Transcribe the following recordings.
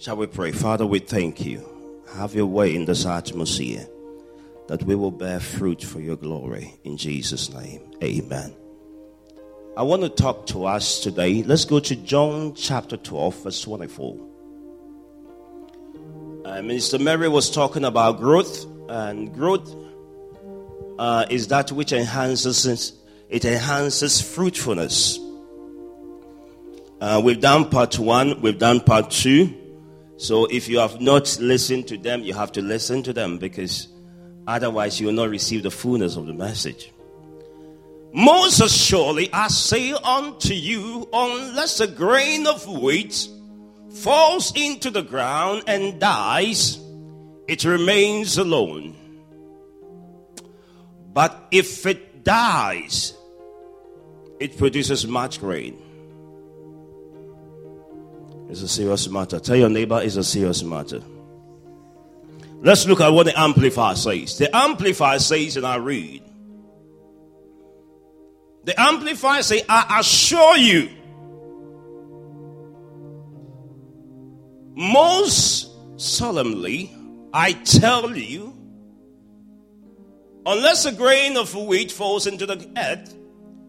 Shall we pray? Father, we thank you. Have your way in this atmosphere that we will bear fruit for your glory. In Jesus' name, amen. I want to talk to us today. Let's go to John chapter 12, verse 24. Uh, Minister Mary was talking about growth, and growth uh, is that which enhances it enhances fruitfulness. Uh, we've done part one, we've done part two. So if you have not listened to them, you have to listen to them because otherwise you will not receive the fullness of the message. Most assuredly, I say unto you, unless a grain of wheat falls into the ground and dies, it remains alone. But if it dies, it produces much grain. It's a serious matter. Tell your neighbor it's a serious matter. Let's look at what the Amplified says. The Amplified says, and I read. The Amplified say, I assure you, most solemnly, I tell you, unless a grain of wheat falls into the earth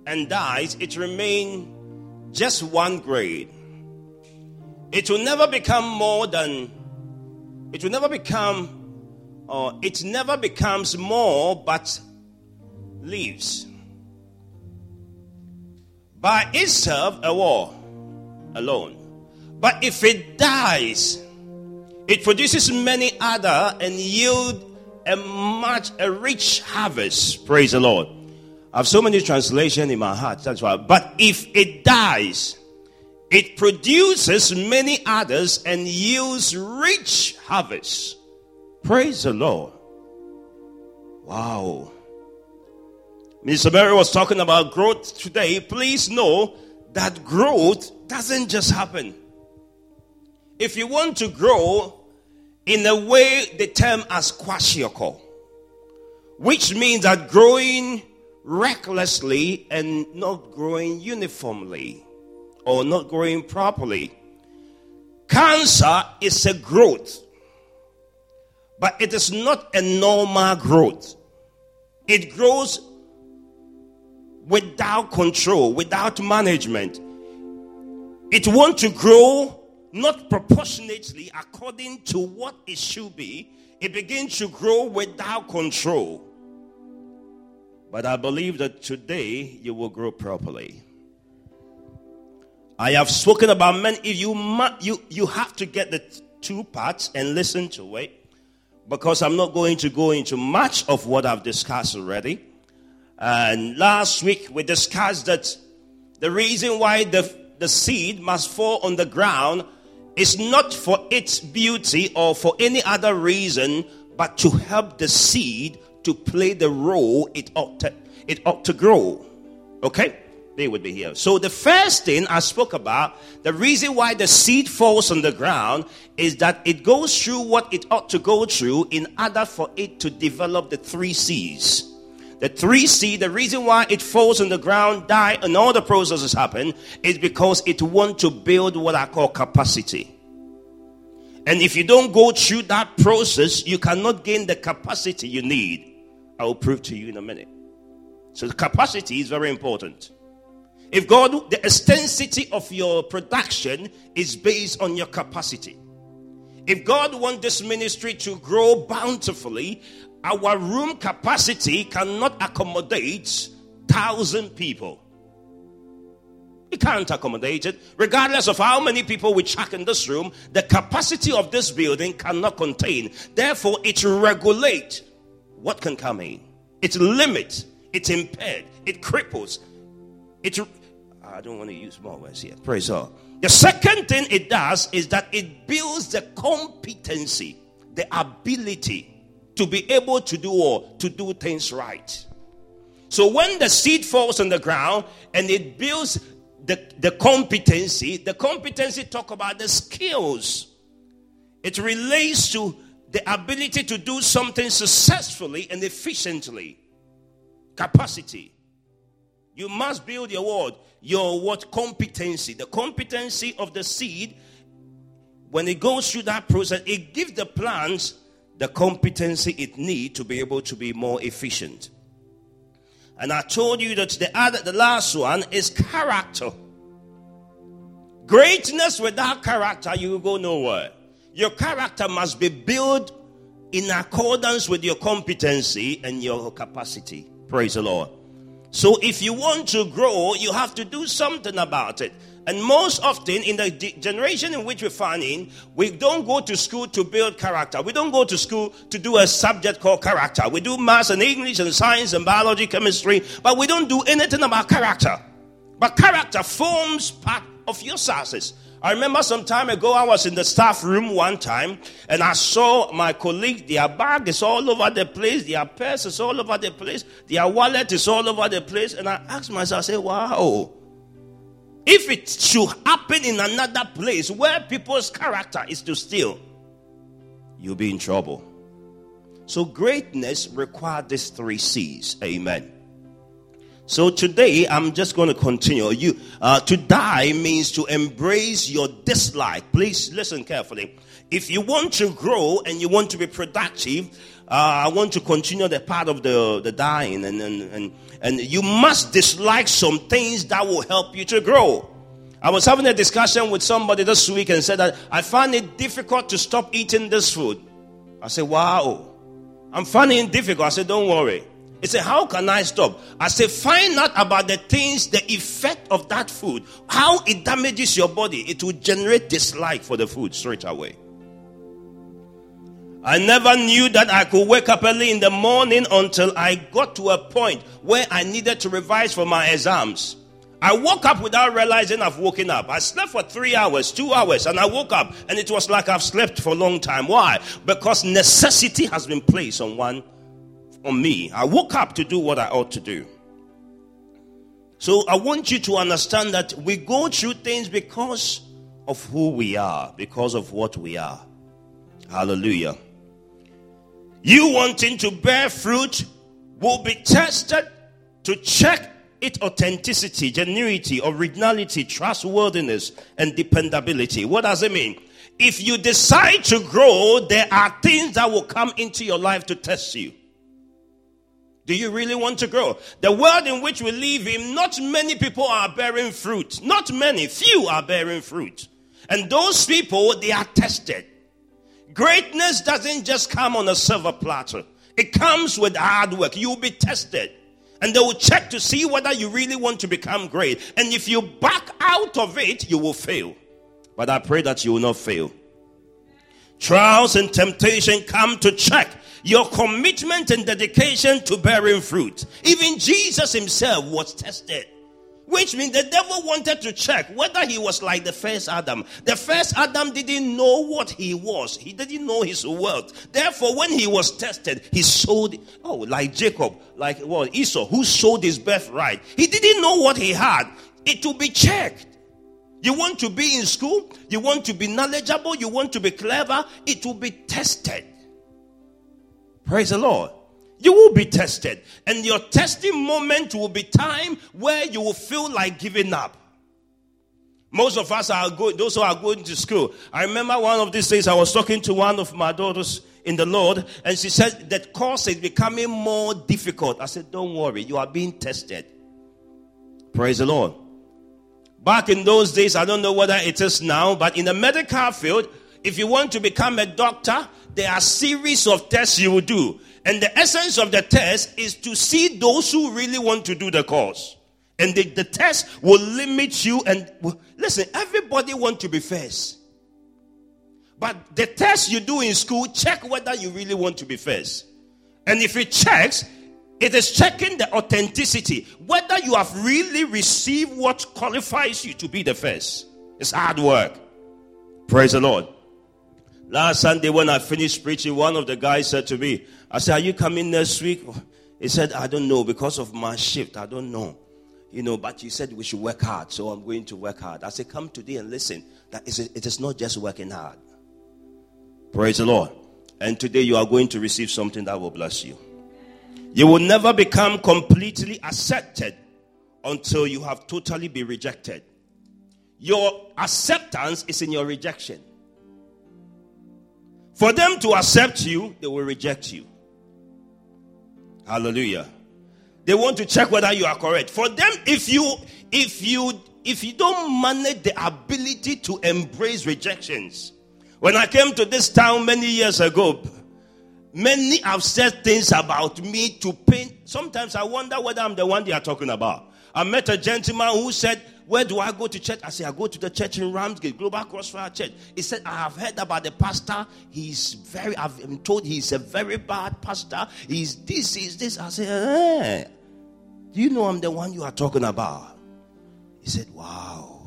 and dies, it remains just one grain it will never become more than, it will never become, or it never becomes more but leaves. By itself, a war alone. But if it dies, it produces many other and yield a much a rich harvest. Praise the Lord. I have so many translation in my heart. That's why. But if it dies, it produces many others and yields rich harvests. Praise the Lord. Wow. Mr. Mary was talking about growth today. Please know that growth doesn't just happen. If you want to grow in a way the term as kwashiorkor, which means that growing recklessly and not growing uniformly or not growing properly. Cancer is a growth, but it is not a normal growth. It grows without control, without management. It wants to grow not proportionately according to what it should be. It begins to grow without control. But I believe that today you will grow properly. I have spoken about men. If you you you have to get the two parts and listen to it, because I'm not going to go into much of what I've discussed already. And last week we discussed that the reason why the the seed must fall on the ground is not for its beauty or for any other reason, but to help the seed to play the role it ought to, it ought to grow. Okay? They would be here. So the first thing I spoke about, the reason why the seed falls on the ground is that it goes through what it ought to go through in order for it to develop the three C's. The three C, the reason why it falls on the ground, die, and all the processes happen is because it wants to build what I call capacity. And if you don't go through that process, you cannot gain the capacity you need. I will prove to you in a minute. So the capacity is very important. If God, the extensity of your production is based on your capacity. If God wants this ministry to grow bountifully, our room capacity cannot accommodate thousand people. It can't accommodate it. Regardless of how many people we chuck in this room, the capacity of this building cannot contain. Therefore, it regulates what can come in. It limits, it impaired, it cripples, it I don't want to use more words here. Praise God. The second thing it does is that it builds the competency, the ability to be able to do or to do things right. So when the seed falls on the ground and it builds the, the competency, the competency talk about the skills. It relates to the ability to do something successfully and efficiently. Capacity. You must build your word, your what competency. The competency of the seed when it goes through that process, it gives the plants the competency it needs to be able to be more efficient. And I told you that the other, the last one is character. Greatness without character, you will go nowhere. Your character must be built in accordance with your competency and your capacity. Praise the Lord. So if you want to grow, you have to do something about it. And most often in the generation in which we're finding, we don't go to school to build character. We don't go to school to do a subject called character. We do math and English and science and biology, chemistry, but we don't do anything about character. But character forms part of your success. I remember some time ago, I was in the staff room one time and I saw my colleague, their bag is all over the place, their purse is all over the place, their wallet is all over the place. And I asked myself, I said, wow, if it should happen in another place where people's character is to steal, you'll be in trouble. So greatness requires these three C's. Amen. So today I'm just going to continue. You uh, to die means to embrace your dislike. Please listen carefully. If you want to grow and you want to be productive, uh, I want to continue the part of the the dying, and, and and and you must dislike some things that will help you to grow. I was having a discussion with somebody this week and said that I find it difficult to stop eating this food. I said, "Wow, I'm finding it difficult." I said, "Don't worry." He said, How can I stop? I said, Find out about the things, the effect of that food, how it damages your body. It will generate dislike for the food straight away. I never knew that I could wake up early in the morning until I got to a point where I needed to revise for my exams. I woke up without realizing I've woken up. I slept for three hours, two hours, and I woke up and it was like I've slept for a long time. Why? Because necessity has been placed on one on me. I woke up to do what I ought to do. So I want you to understand that we go through things because of who we are, because of what we are. Hallelujah. You wanting to bear fruit will be tested to check its authenticity, genuinity, originality, trustworthiness, and dependability. What does it mean? If you decide to grow, there are things that will come into your life to test you. Do you really want to grow? The world in which we live in, not many people are bearing fruit. Not many, few are bearing fruit. And those people, they are tested. Greatness doesn't just come on a silver platter. It comes with hard work. You'll be tested. And they will check to see whether you really want to become great. And if you back out of it, you will fail. But I pray that you will not fail. Trials and temptation come to check your commitment and dedication to bearing fruit. Even Jesus himself was tested. Which means the devil wanted to check whether he was like the first Adam. The first Adam didn't know what he was. He didn't know his worth. Therefore, when he was tested, he showed, oh, like Jacob, like what, well, Esau, who sold his birthright. He didn't know what he had. It will be checked. You want to be in school? You want to be knowledgeable? You want to be clever? It will be tested. Praise the Lord. You will be tested. And your testing moment will be time where you will feel like giving up. Most of us are going, those who are going to school. I remember one of these days I was talking to one of my daughters in the Lord, and she said that course is becoming more difficult. I said, Don't worry, you are being tested. Praise the Lord. Back in those days, I don't know whether it is now, but in the medical field, if you want to become a doctor, there are series of tests you will do. And the essence of the test is to see those who really want to do the course. And the, the test will limit you. And listen, everybody want to be first. But the test you do in school, check whether you really want to be first. And if it checks, it is checking the authenticity, whether you have really received what qualifies you to be the first. It's hard work. Praise the Lord. Last Sunday, when I finished preaching, one of the guys said to me, I said, Are you coming next week? He said, I don't know because of my shift. I don't know. You know, but you said we should work hard, so I'm going to work hard. I said, Come today and listen. That is, it is not just working hard. Praise the Lord. And today you are going to receive something that will bless you. You will never become completely accepted until you have totally been rejected. Your acceptance is in your rejection. For them to accept you, they will reject you. Hallelujah. They want to check whether you are correct. For them, if you if you if you don't manage the ability to embrace rejections. When I came to this town many years ago, many have said things about me to pain. Sometimes I wonder whether I'm the one they are talking about. I met a gentleman who said, Where do I go to church? I said, I go to the church in Ramsgate, Global Crossfire Church. He said, I have heard about the pastor. He's very, I've been told he's a very bad pastor. He's this, he's this. I said, eh, Do you know I'm the one you are talking about? He said, Wow.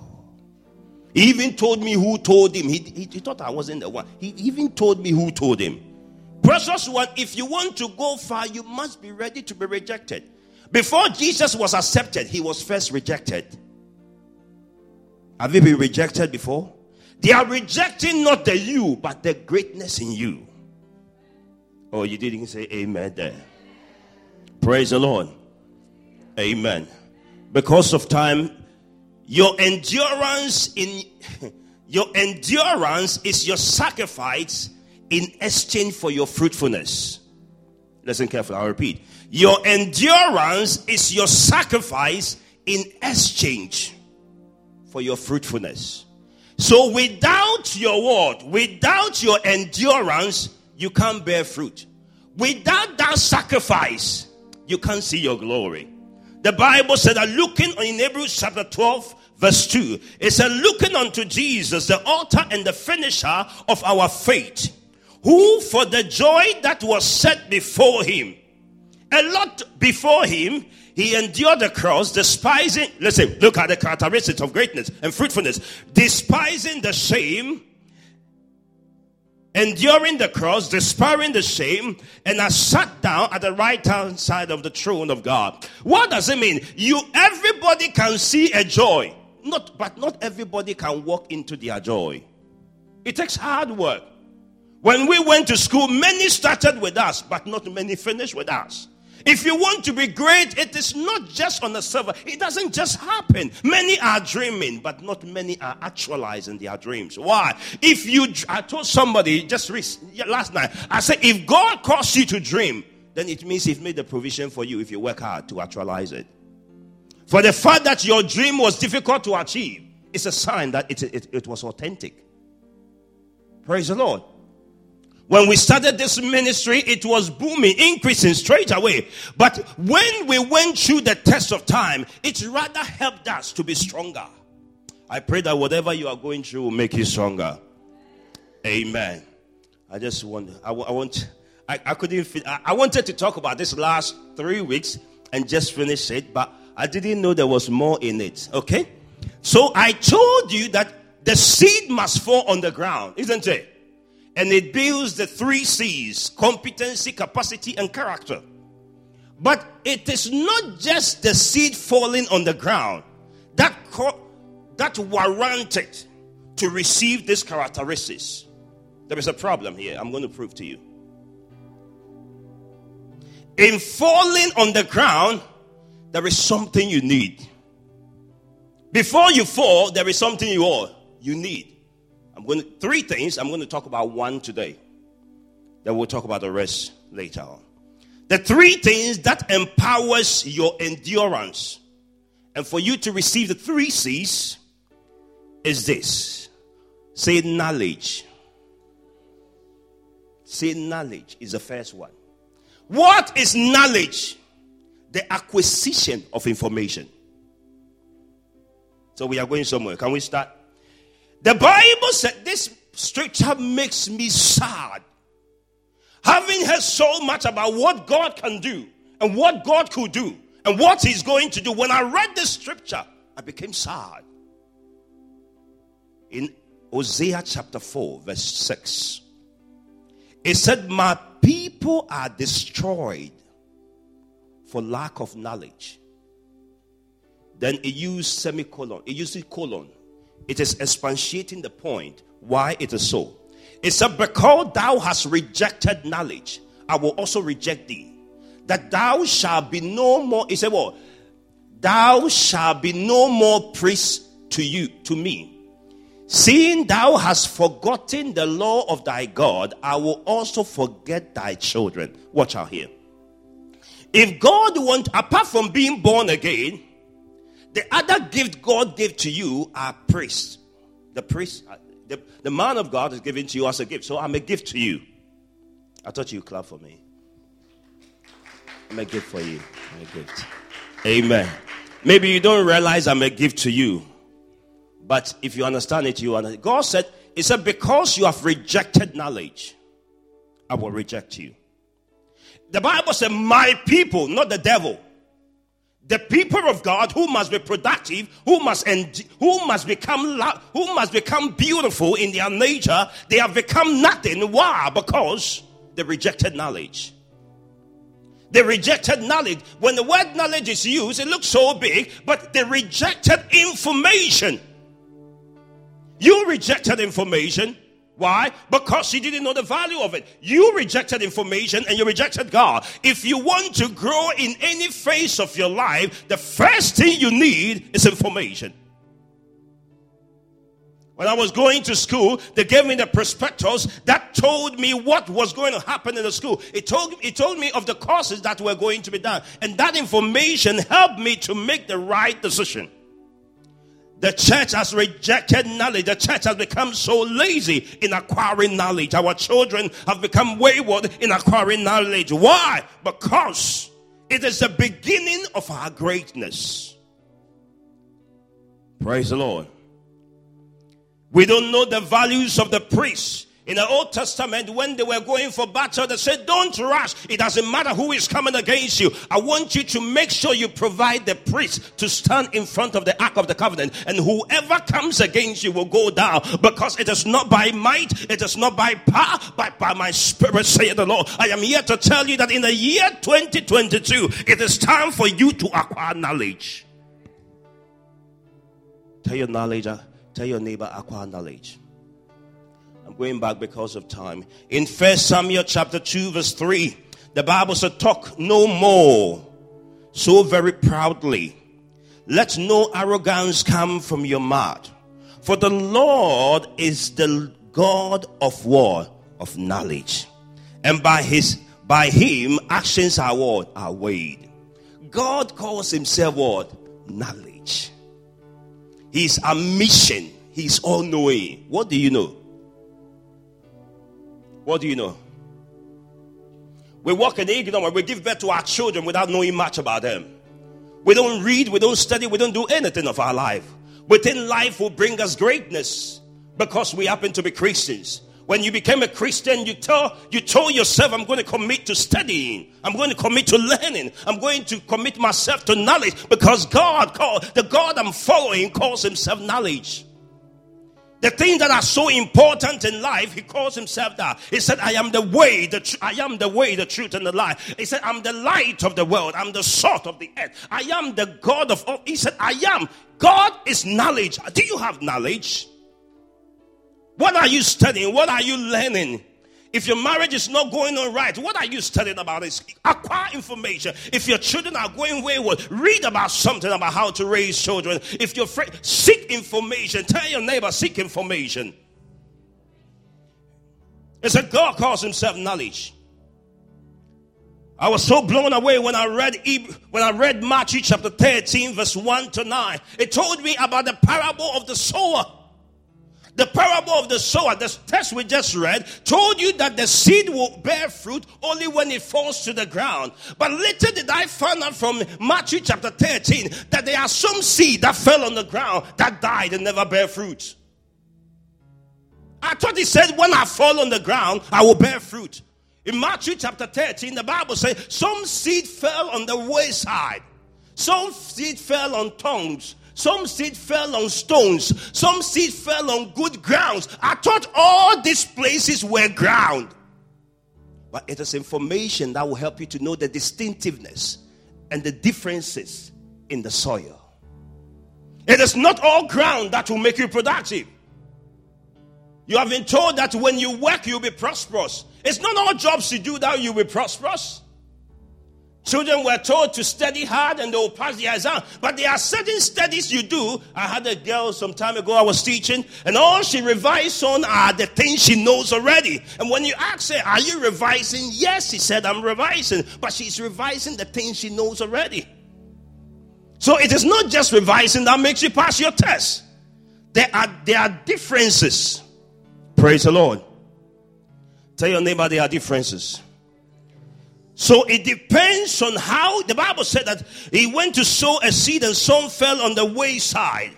He even told me who told him. He, he, he thought I wasn't the one. He even told me who told him. Precious one, if you want to go far, you must be ready to be rejected. Before Jesus was accepted, he was first rejected. Have you been rejected before? They are rejecting not the you, but the greatness in you. Oh, you didn't say amen there. Praise the Lord. Amen. Because of time, your endurance in your endurance is your sacrifice in exchange for your fruitfulness. Listen carefully, I'll repeat. Your endurance is your sacrifice in exchange for your fruitfulness. So without your word, without your endurance, you can't bear fruit. Without that sacrifice, you can't see your glory. The Bible said that looking in Hebrews chapter 12, verse 2, it said, looking unto Jesus, the author and the finisher of our faith, who for the joy that was set before him a lot before him, he endured the cross, despising, listen, look at the characteristics of greatness and fruitfulness, despising the shame, enduring the cross, despairing the shame, and has sat down at the right hand side of the throne of God. What does it mean? You, everybody can see a joy, not, but not everybody can walk into their joy. It takes hard work. When we went to school, many started with us, but not many finished with us. If you want to be great, it is not just on the server. It doesn't just happen. Many are dreaming, but not many are actualizing their dreams. Why? If you, I told somebody just last night, I said, if God calls you to dream, then it means He's made the provision for you if you work hard to actualize it. For the fact that your dream was difficult to achieve, it's a sign that it, it, it was authentic. Praise the Lord. When we started this ministry, it was booming, increasing straight away. But when we went through the test of time, it rather helped us to be stronger. I pray that whatever you are going through will make you stronger. Amen. I just want, I, I want, I, I couldn't, I, I wanted to talk about this last three weeks and just finish it, but I didn't know there was more in it. Okay? So I told you that the seed must fall on the ground, isn't it? And it builds the three C's competency, capacity, and character. But it is not just the seed falling on the ground that, co- that warranted to receive these characteristics. There is a problem here. I'm going to prove to you. In falling on the ground, there is something you need. Before you fall, there is something you all you need. I'm going to, three things. I'm going to talk about one today. Then we'll talk about the rest later on. The three things that empowers your endurance. And for you to receive the three C's is this. Say knowledge. Say knowledge is the first one. What is knowledge? The acquisition of information. So we are going somewhere. Can we start? The Bible said this scripture makes me sad. Having heard so much about what God can do and what God could do and what He's going to do, when I read this scripture, I became sad. In Hosea chapter 4, verse 6, it said, My people are destroyed for lack of knowledge. Then it used semicolon, it used colon it is expatiating the point why it is so. It said, Because thou hast rejected knowledge, I will also reject thee. That thou shalt be no more. He said, Well, thou shalt be no more priest to you, to me. Seeing thou hast forgotten the law of thy God, I will also forget thy children. Watch out here. If God want, apart from being born again, the other gift God gave to you are priests. The priest, uh, the, the man of God is given to you as a gift. So I'm a gift to you. I thought you clap for me. I'm a gift for you. I'm a gift. Amen. Maybe you don't realize I'm a gift to you. But if you understand it, you understand. God said, He said, because you have rejected knowledge, I will reject you. The Bible said, My people, not the devil. The people of God who must be productive, who must end, who must become who must become beautiful in their nature, they have become nothing. Why? Because they rejected knowledge. They rejected knowledge. When the word knowledge is used, it looks so big, but they rejected information. You rejected information. Why? Because you didn't know the value of it. You rejected information and you rejected God. If you want to grow in any phase of your life, the first thing you need is information. When I was going to school, they gave me the prospectus that told me what was going to happen in the school. It told, it told me of the courses that were going to be done. And that information helped me to make the right decision. The church has rejected knowledge. The church has become so lazy in acquiring knowledge. Our children have become wayward in acquiring knowledge. Why? Because it is the beginning of our greatness. Praise the Lord. We don't know the values of the priests. In the Old Testament, when they were going for battle, they said, Don't rush. It doesn't matter who is coming against you. I want you to make sure you provide the priest to stand in front of the Ark of the Covenant. And whoever comes against you will go down because it is not by might, it is not by power, but by my spirit, saith the Lord. I am here to tell you that in the year 2022, it is time for you to acquire knowledge. Tell your knowledge, uh, tell your neighbor, acquire knowledge. I'm going back because of time. In First Samuel chapter 2, verse 3, the Bible said, Talk no more so very proudly. Let no arrogance come from your mouth. For the Lord is the God of war, of knowledge. And by his by him actions are what? Are weighed. God calls himself what? Knowledge. He's omniscient. He's all knowing. What do you know? What do you know? We walk in ignorance. We give birth to our children without knowing much about them. We don't read, we don't study, we don't do anything of our life. Within life will bring us greatness because we happen to be Christians. When you became a Christian, you tell you told yourself, I'm going to commit to studying. I'm going to commit to learning. I'm going to commit myself to knowledge because God called the God I'm following calls himself knowledge. The things that are so important in life, he calls himself that. He said, I am the way, the tr- I am the way, the truth, and the life. He said, I'm the light of the world. I'm the salt of the earth. I am the God of all. He said, I am. God is knowledge. Do you have knowledge? What are you studying? What are you learning? If your marriage is not going on right, what are you studying about? Is acquire information. If your children are going wayward, read about something about how to raise children. If you're afraid, seek information. Tell your neighbor, seek information. It's a God calls himself knowledge. I was so blown away when I read when I read Matthew chapter 13, verse 1 to 9. It told me about the parable of the sower. The parable of the sower, the text we just read, told you that the seed will bear fruit only when it falls to the ground. But later did I find out from Matthew chapter 13 that there are some seed that fell on the ground that died and never bear fruit. I thought he said, when I fall on the ground, I will bear fruit. In Matthew chapter 13, the Bible says, some seed fell on the wayside. Some seed fell on tongues. Some seed fell on stones. Some seed fell on good grounds. I thought all these places were ground. But it is information that will help you to know the distinctiveness and the differences in the soil. It is not all ground that will make you productive. You have been told that when you work, you'll be prosperous. It's not all jobs you do that you'll be prosperous. Children were told to study hard and they will pass the exam. But there are certain studies you do. I had a girl some time ago I was teaching, and all she revised on are the things she knows already. And when you ask her, Are you revising? Yes, she said, I'm revising. But she's revising the things she knows already. So it is not just revising that makes you pass your test. There are, there are differences. Praise the Lord. Tell your neighbor there are differences. So it depends on how the Bible said that he went to sow a seed and some fell on the wayside.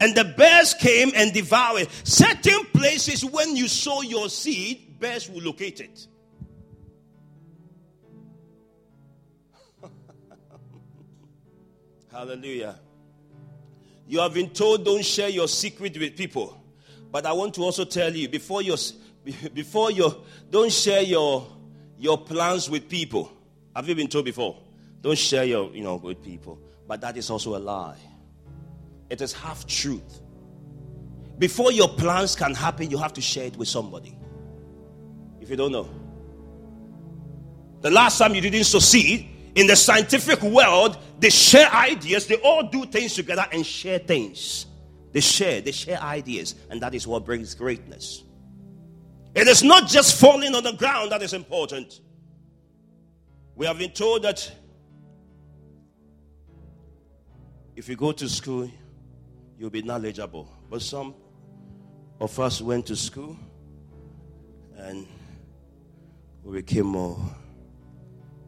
And the bears came and devoured. Certain places, when you sow your seed, bears will locate it. Hallelujah. You have been told don't share your secret with people. But I want to also tell you before you before you don't share your your plans with people. Have you been told before? Don't share your, you know, with people. But that is also a lie. It is half truth. Before your plans can happen, you have to share it with somebody. If you don't know. The last time you didn't succeed, in the scientific world, they share ideas, they all do things together and share things. They share, they share ideas, and that is what brings greatness. It is not just falling on the ground that is important. We have been told that if you go to school, you'll be knowledgeable. But some of us went to school and we became more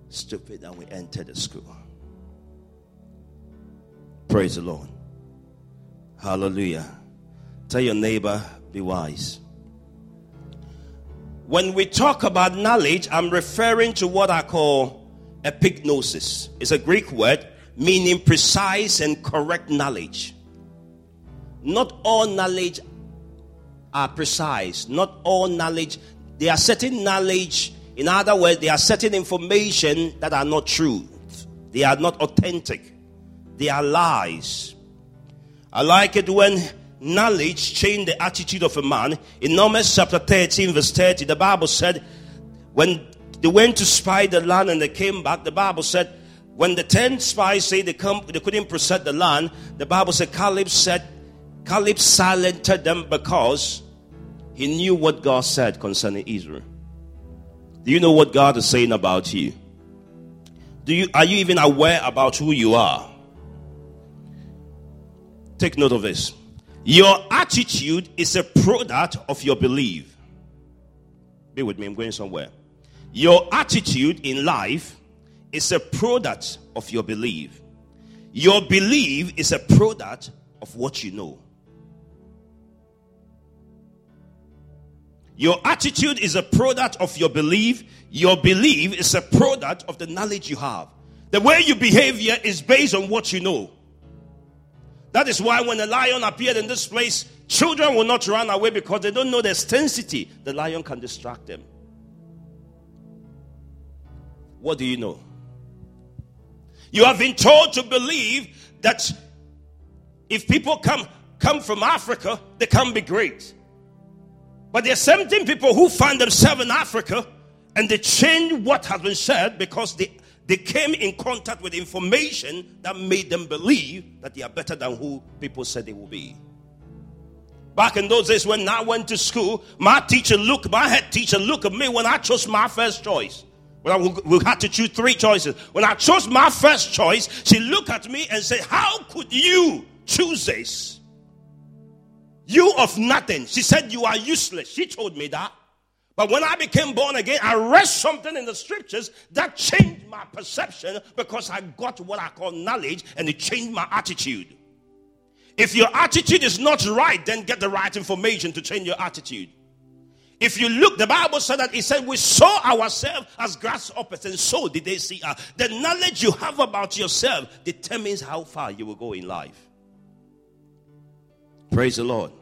stupid than we entered the school. Praise the Lord. Hallelujah. Tell your neighbor, be wise. When we talk about knowledge, I'm referring to what I call epignosis. It's a Greek word meaning precise and correct knowledge. Not all knowledge are precise. Not all knowledge, there are certain knowledge, in other words, there are certain information that are not true. They are not authentic. They are lies. I like it when knowledge changed the attitude of a man. In Numbers chapter 13, verse 30, the Bible said, when they went to spy the land and they came back, the Bible said, when the ten spies say they come, they couldn't possess the land, the Bible said Caleb said, Caleb silenced them because he knew what God said concerning Israel. Do you know what God is saying about you? Do you are you even aware about who you are? Take note of this. Your attitude is a product of your belief. Be with me, I'm going somewhere. Your attitude in life is a product of your belief. Your belief is a product of what you know. Your attitude is a product of your belief. Your belief is a product of the knowledge you have. The way you behave here is based on what you know. That is why when a lion appeared in this place, children will not run away because they don't know the intensity the lion can distract them. What do you know? You have been told to believe that if people come come from Africa, they can be great. But there are 17 people who find themselves in Africa and they change what has been said because they they came in contact with information that made them believe that they are better than who people said they will be. Back in those days when I went to school, my teacher looked, my head teacher looked at me when I chose my first choice. When I, we had to choose three choices. When I chose my first choice, she looked at me and said, How could you choose this? You of nothing. She said, You are useless. She told me that. But when I became born again, I read something in the scriptures that changed my perception because I got what I call knowledge and it changed my attitude. If your attitude is not right, then get the right information to change your attitude. If you look, the Bible said that it said we saw ourselves as grasshoppers, and so did they see us. The knowledge you have about yourself determines how far you will go in life. Praise the Lord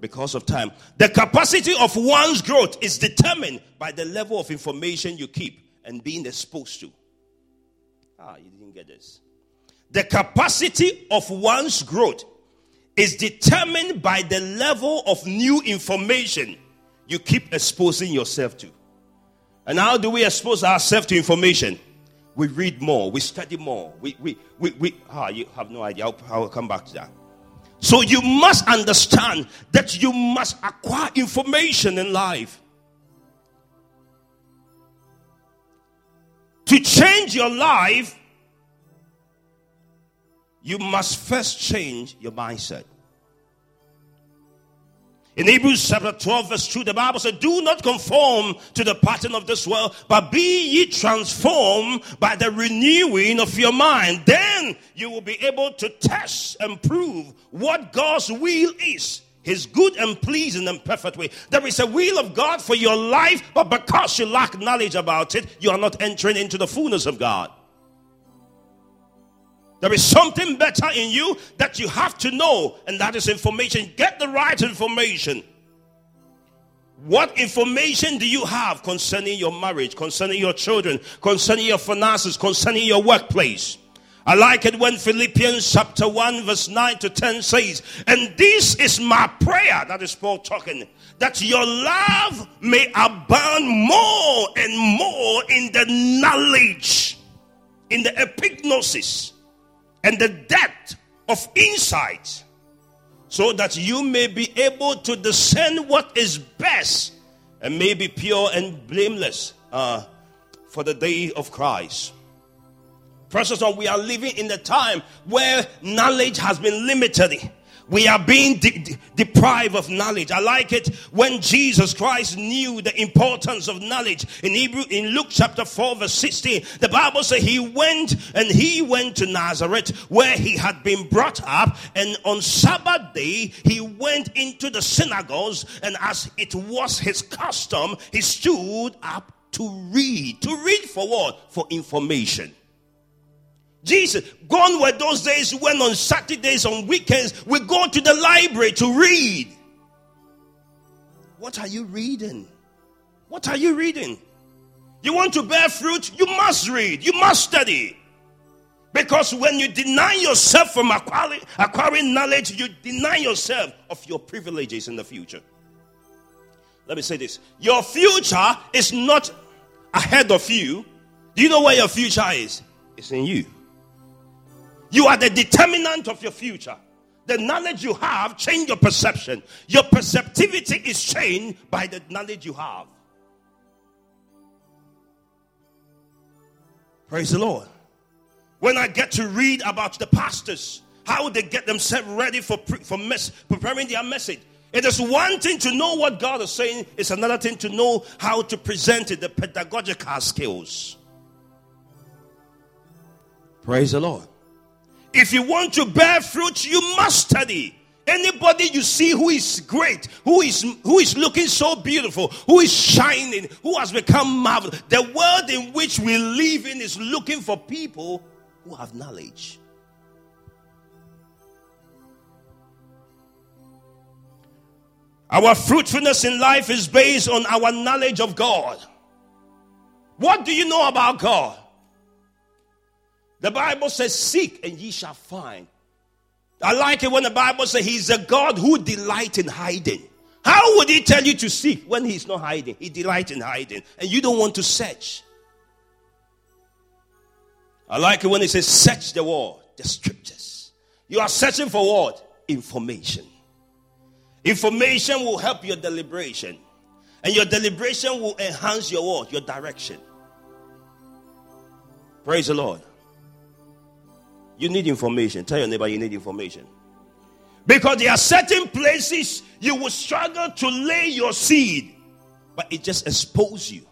because of time. The capacity of one's growth is determined by the level of information you keep and being exposed to. Ah, you didn't get this. The capacity of one's growth is determined by the level of new information you keep exposing yourself to. And how do we expose ourselves to information? we read more, we study more. We, we, we, we ah, you have no idea. I'll, I'll come back to that. So you must understand that you must acquire information in life. To change your life, you must first change your mindset. In Hebrews chapter 12, verse 2, the Bible said, Do not conform to the pattern of this world, but be ye transformed by the renewing of your mind. Then you will be able to test and prove what God's will is. His good and pleasing and perfect way. There is a will of God for your life, but because you lack knowledge about it, you are not entering into the fullness of God. There is something better in you that you have to know, and that is information. Get the right information. What information do you have concerning your marriage, concerning your children, concerning your finances, concerning your workplace? I like it when Philippians chapter 1, verse 9 to 10 says, And this is my prayer, that is Paul talking, that your love may abound more and more in the knowledge, in the epignosis and the depth of insight so that you may be able to discern what is best and may be pure and blameless uh, for the day of Christ. Precious one, we are living in a time where knowledge has been limited. We are being de- de- deprived of knowledge. I like it when Jesus Christ knew the importance of knowledge. In Hebrew, in Luke chapter 4 verse 16, the Bible says he went and he went to Nazareth where he had been brought up and on Sabbath day he went into the synagogues and as it was his custom, he stood up to read. To read for what? For information. Jesus, gone were those days when on Saturdays, on weekends, we go to the library to read. What are you reading? What are you reading? You want to bear fruit? You must read. You must study. Because when you deny yourself from acquiring, acquiring knowledge, you deny yourself of your privileges in the future. Let me say this your future is not ahead of you. Do you know where your future is? It's in you. You are the determinant of your future. The knowledge you have change your perception. Your perceptivity is changed by the knowledge you have. Praise the Lord. When I get to read about the pastors, how they get themselves ready for, for preparing their message. It is one thing to know what God is saying, it's another thing to know how to present it, the pedagogical skills. Praise the Lord. If you want to bear fruit, you must study. Anybody you see who is great, who is who is looking so beautiful, who is shining, who has become marvelous. The world in which we live in is looking for people who have knowledge. Our fruitfulness in life is based on our knowledge of God. What do you know about God? The Bible says, Seek and ye shall find. I like it when the Bible says He's a God who delights in hiding. How would He tell you to seek when He's not hiding? He delights in hiding, and you don't want to search. I like it when He says, Search the word, the scriptures. You are searching for what? Information. Information will help your deliberation, and your deliberation will enhance your word, your direction. Praise the Lord. You need information. Tell your neighbor you need information. Because there are certain places you will struggle to lay your seed, but it just exposes you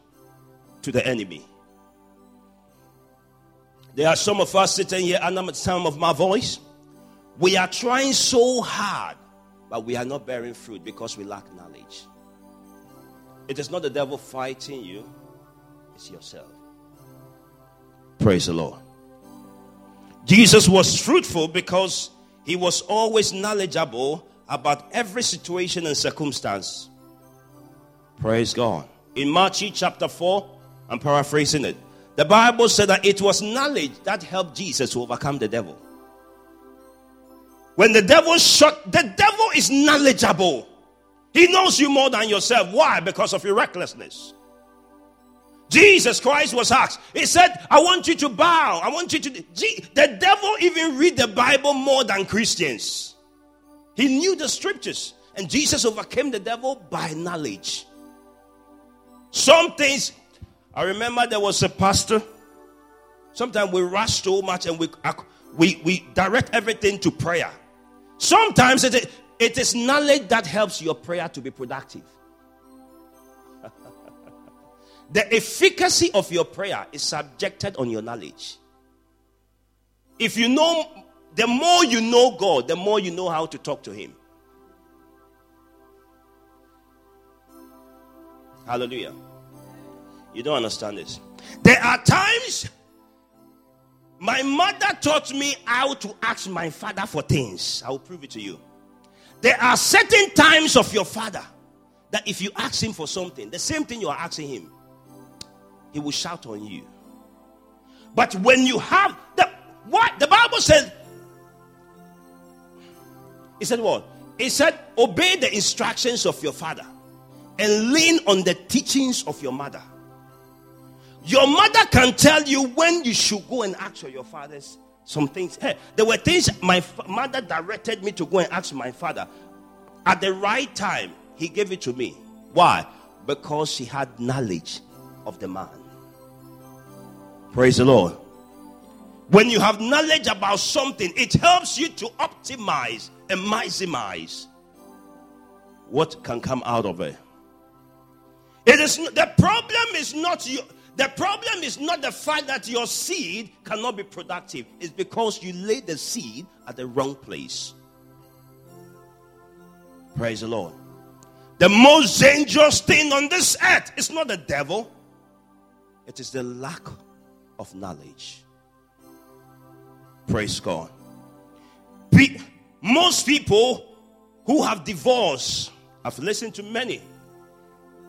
to the enemy. There are some of us sitting here under the sound of my voice. We are trying so hard, but we are not bearing fruit because we lack knowledge. It is not the devil fighting you, it's yourself. Praise the Lord. Jesus was fruitful because he was always knowledgeable about every situation and circumstance. Praise God. In Matthew chapter 4, I'm paraphrasing it. The Bible said that it was knowledge that helped Jesus to overcome the devil. When the devil shot, the devil is knowledgeable. He knows you more than yourself. Why? Because of your recklessness. Jesus Christ was asked. He said, I want you to bow. I want you to. The devil even read the Bible more than Christians. He knew the scriptures. And Jesus overcame the devil by knowledge. Some things, I remember there was a pastor. Sometimes we rush so much and we, we, we direct everything to prayer. Sometimes it it is knowledge that helps your prayer to be productive. The efficacy of your prayer is subjected on your knowledge. If you know, the more you know God, the more you know how to talk to Him. Hallelujah. You don't understand this. There are times my mother taught me how to ask my father for things. I will prove it to you. There are certain times of your father that if you ask him for something, the same thing you are asking him, he will shout on you. But when you have the what the Bible said, it said what? It said, obey the instructions of your father and lean on the teachings of your mother. Your mother can tell you when you should go and ask for your father's some things. Hey, there were things my mother directed me to go and ask my father. At the right time, he gave it to me. Why? Because she had knowledge of the man. Praise the Lord. When you have knowledge about something, it helps you to optimize and maximize what can come out of it. It is the problem is not you. The problem is not the fact that your seed cannot be productive. It's because you laid the seed at the wrong place. Praise the Lord. The most dangerous thing on this earth is not the devil, it is the lack of knowledge. Praise God. Be, most people who have divorced, I've listened to many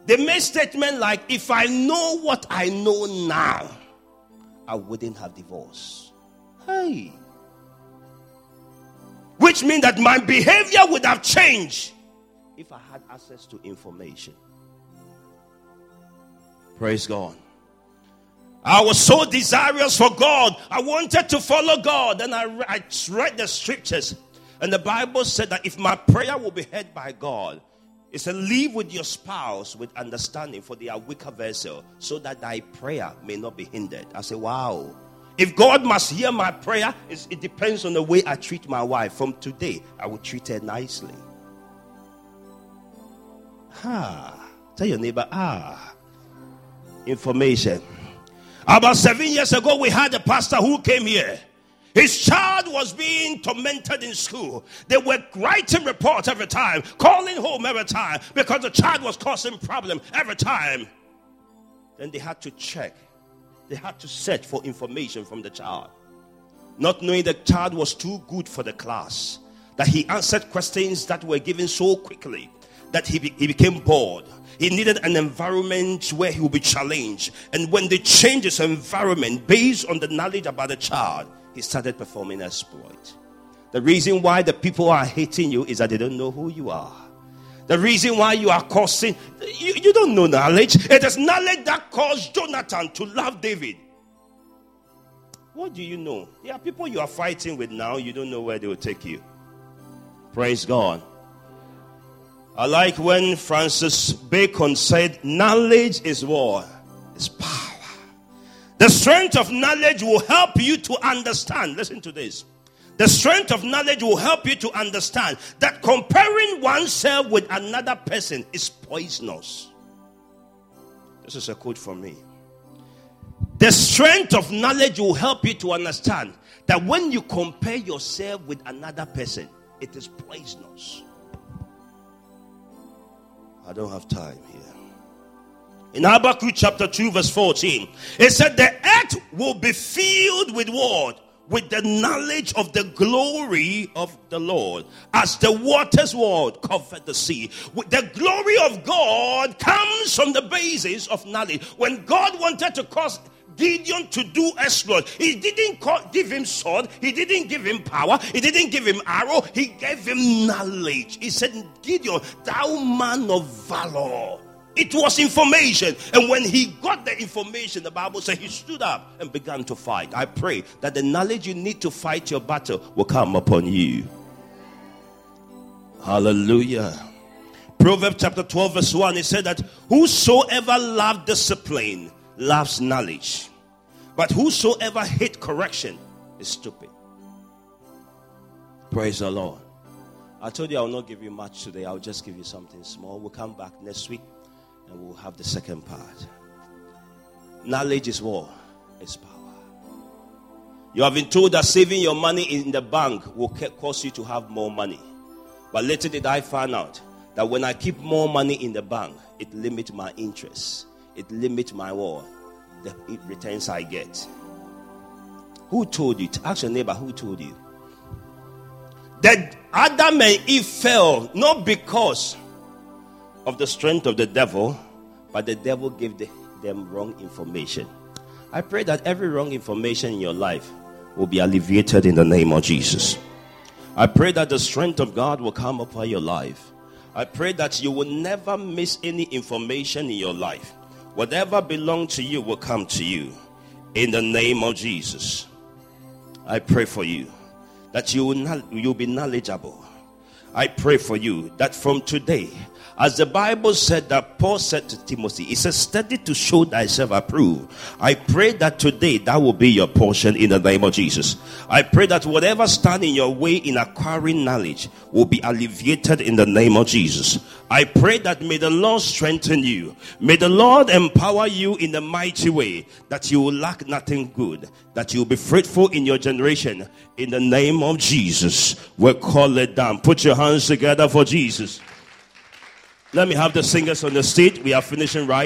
they made statement like, if I know what I know now, I wouldn't have divorced. Hey. Which means that my behavior would have changed if I had access to information. Praise God. I was so desirous for God. I wanted to follow God. And I, I read the scriptures. And the Bible said that if my prayer will be heard by God, it said, Live with your spouse with understanding, for they are weaker vessel, so that thy prayer may not be hindered. I say, Wow. If God must hear my prayer, it depends on the way I treat my wife. From today, I will treat her nicely. Ah, tell your neighbor, ah, information. About seven years ago, we had a pastor who came here. His child was being tormented in school. They were writing reports every time, calling home every time because the child was causing problem every time. Then they had to check. They had to search for information from the child. Not knowing the child was too good for the class. That he answered questions that were given so quickly that he, be, he became bored. He needed an environment where he would be challenged. And when they changed his environment based on the knowledge about the child, he started performing exploit. The reason why the people are hating you is that they don't know who you are. The reason why you are causing, you, you don't know knowledge. It is knowledge that caused Jonathan to love David. What do you know? There are people you are fighting with now, you don't know where they will take you. Praise God. I like when Francis Bacon said, Knowledge is what? It's power. The strength of knowledge will help you to understand. Listen to this. The strength of knowledge will help you to understand that comparing oneself with another person is poisonous. This is a quote from me. The strength of knowledge will help you to understand that when you compare yourself with another person, it is poisonous. I don't have time here. In Habakkuk chapter 2, verse 14, it said, The earth will be filled with what? With the knowledge of the glory of the Lord, as the waters word cover the sea. With the glory of God comes from the basis of knowledge. When God wanted to cause Gideon to do exploit. He didn't call, give him sword. He didn't give him power. He didn't give him arrow. He gave him knowledge. He said, Gideon, thou man of valor It was information. And when he got the information, the Bible said he stood up and began to fight. I pray that the knowledge you need to fight your battle will come upon you. Hallelujah. Proverbs chapter 12, verse 1, it said that whosoever loves discipline loves knowledge. But whosoever hate correction is stupid. Praise the Lord. I told you I will not give you much today. I'll just give you something small. We'll come back next week and we'll have the second part. Knowledge is war, it's power. You have been told that saving your money in the bank will cause you to have more money. But later did I find out that when I keep more money in the bank, it limits my interest. It limits my war, the returns I get. Who told you? Ask your neighbor who told you. That Adam and Eve fell not because of the strength of the devil, but the devil gave the, them wrong information. I pray that every wrong information in your life will be alleviated in the name of Jesus. I pray that the strength of God will come upon your life. I pray that you will never miss any information in your life. Whatever belongs to you will come to you in the name of Jesus. I pray for you that you will, not, you'll be knowledgeable. I pray for you that from today as the Bible said that Paul said to Timothy, he says, study to show thyself approved. I pray that today that will be your portion in the name of Jesus. I pray that whatever stand in your way in acquiring knowledge will be alleviated in the name of Jesus. I pray that may the Lord strengthen you. May the Lord empower you in a mighty way that you will lack nothing good, that you will be fruitful in your generation. In the name of Jesus, we call it down. Put your hands together for Jesus. Let me have the singers on the stage. We are finishing right.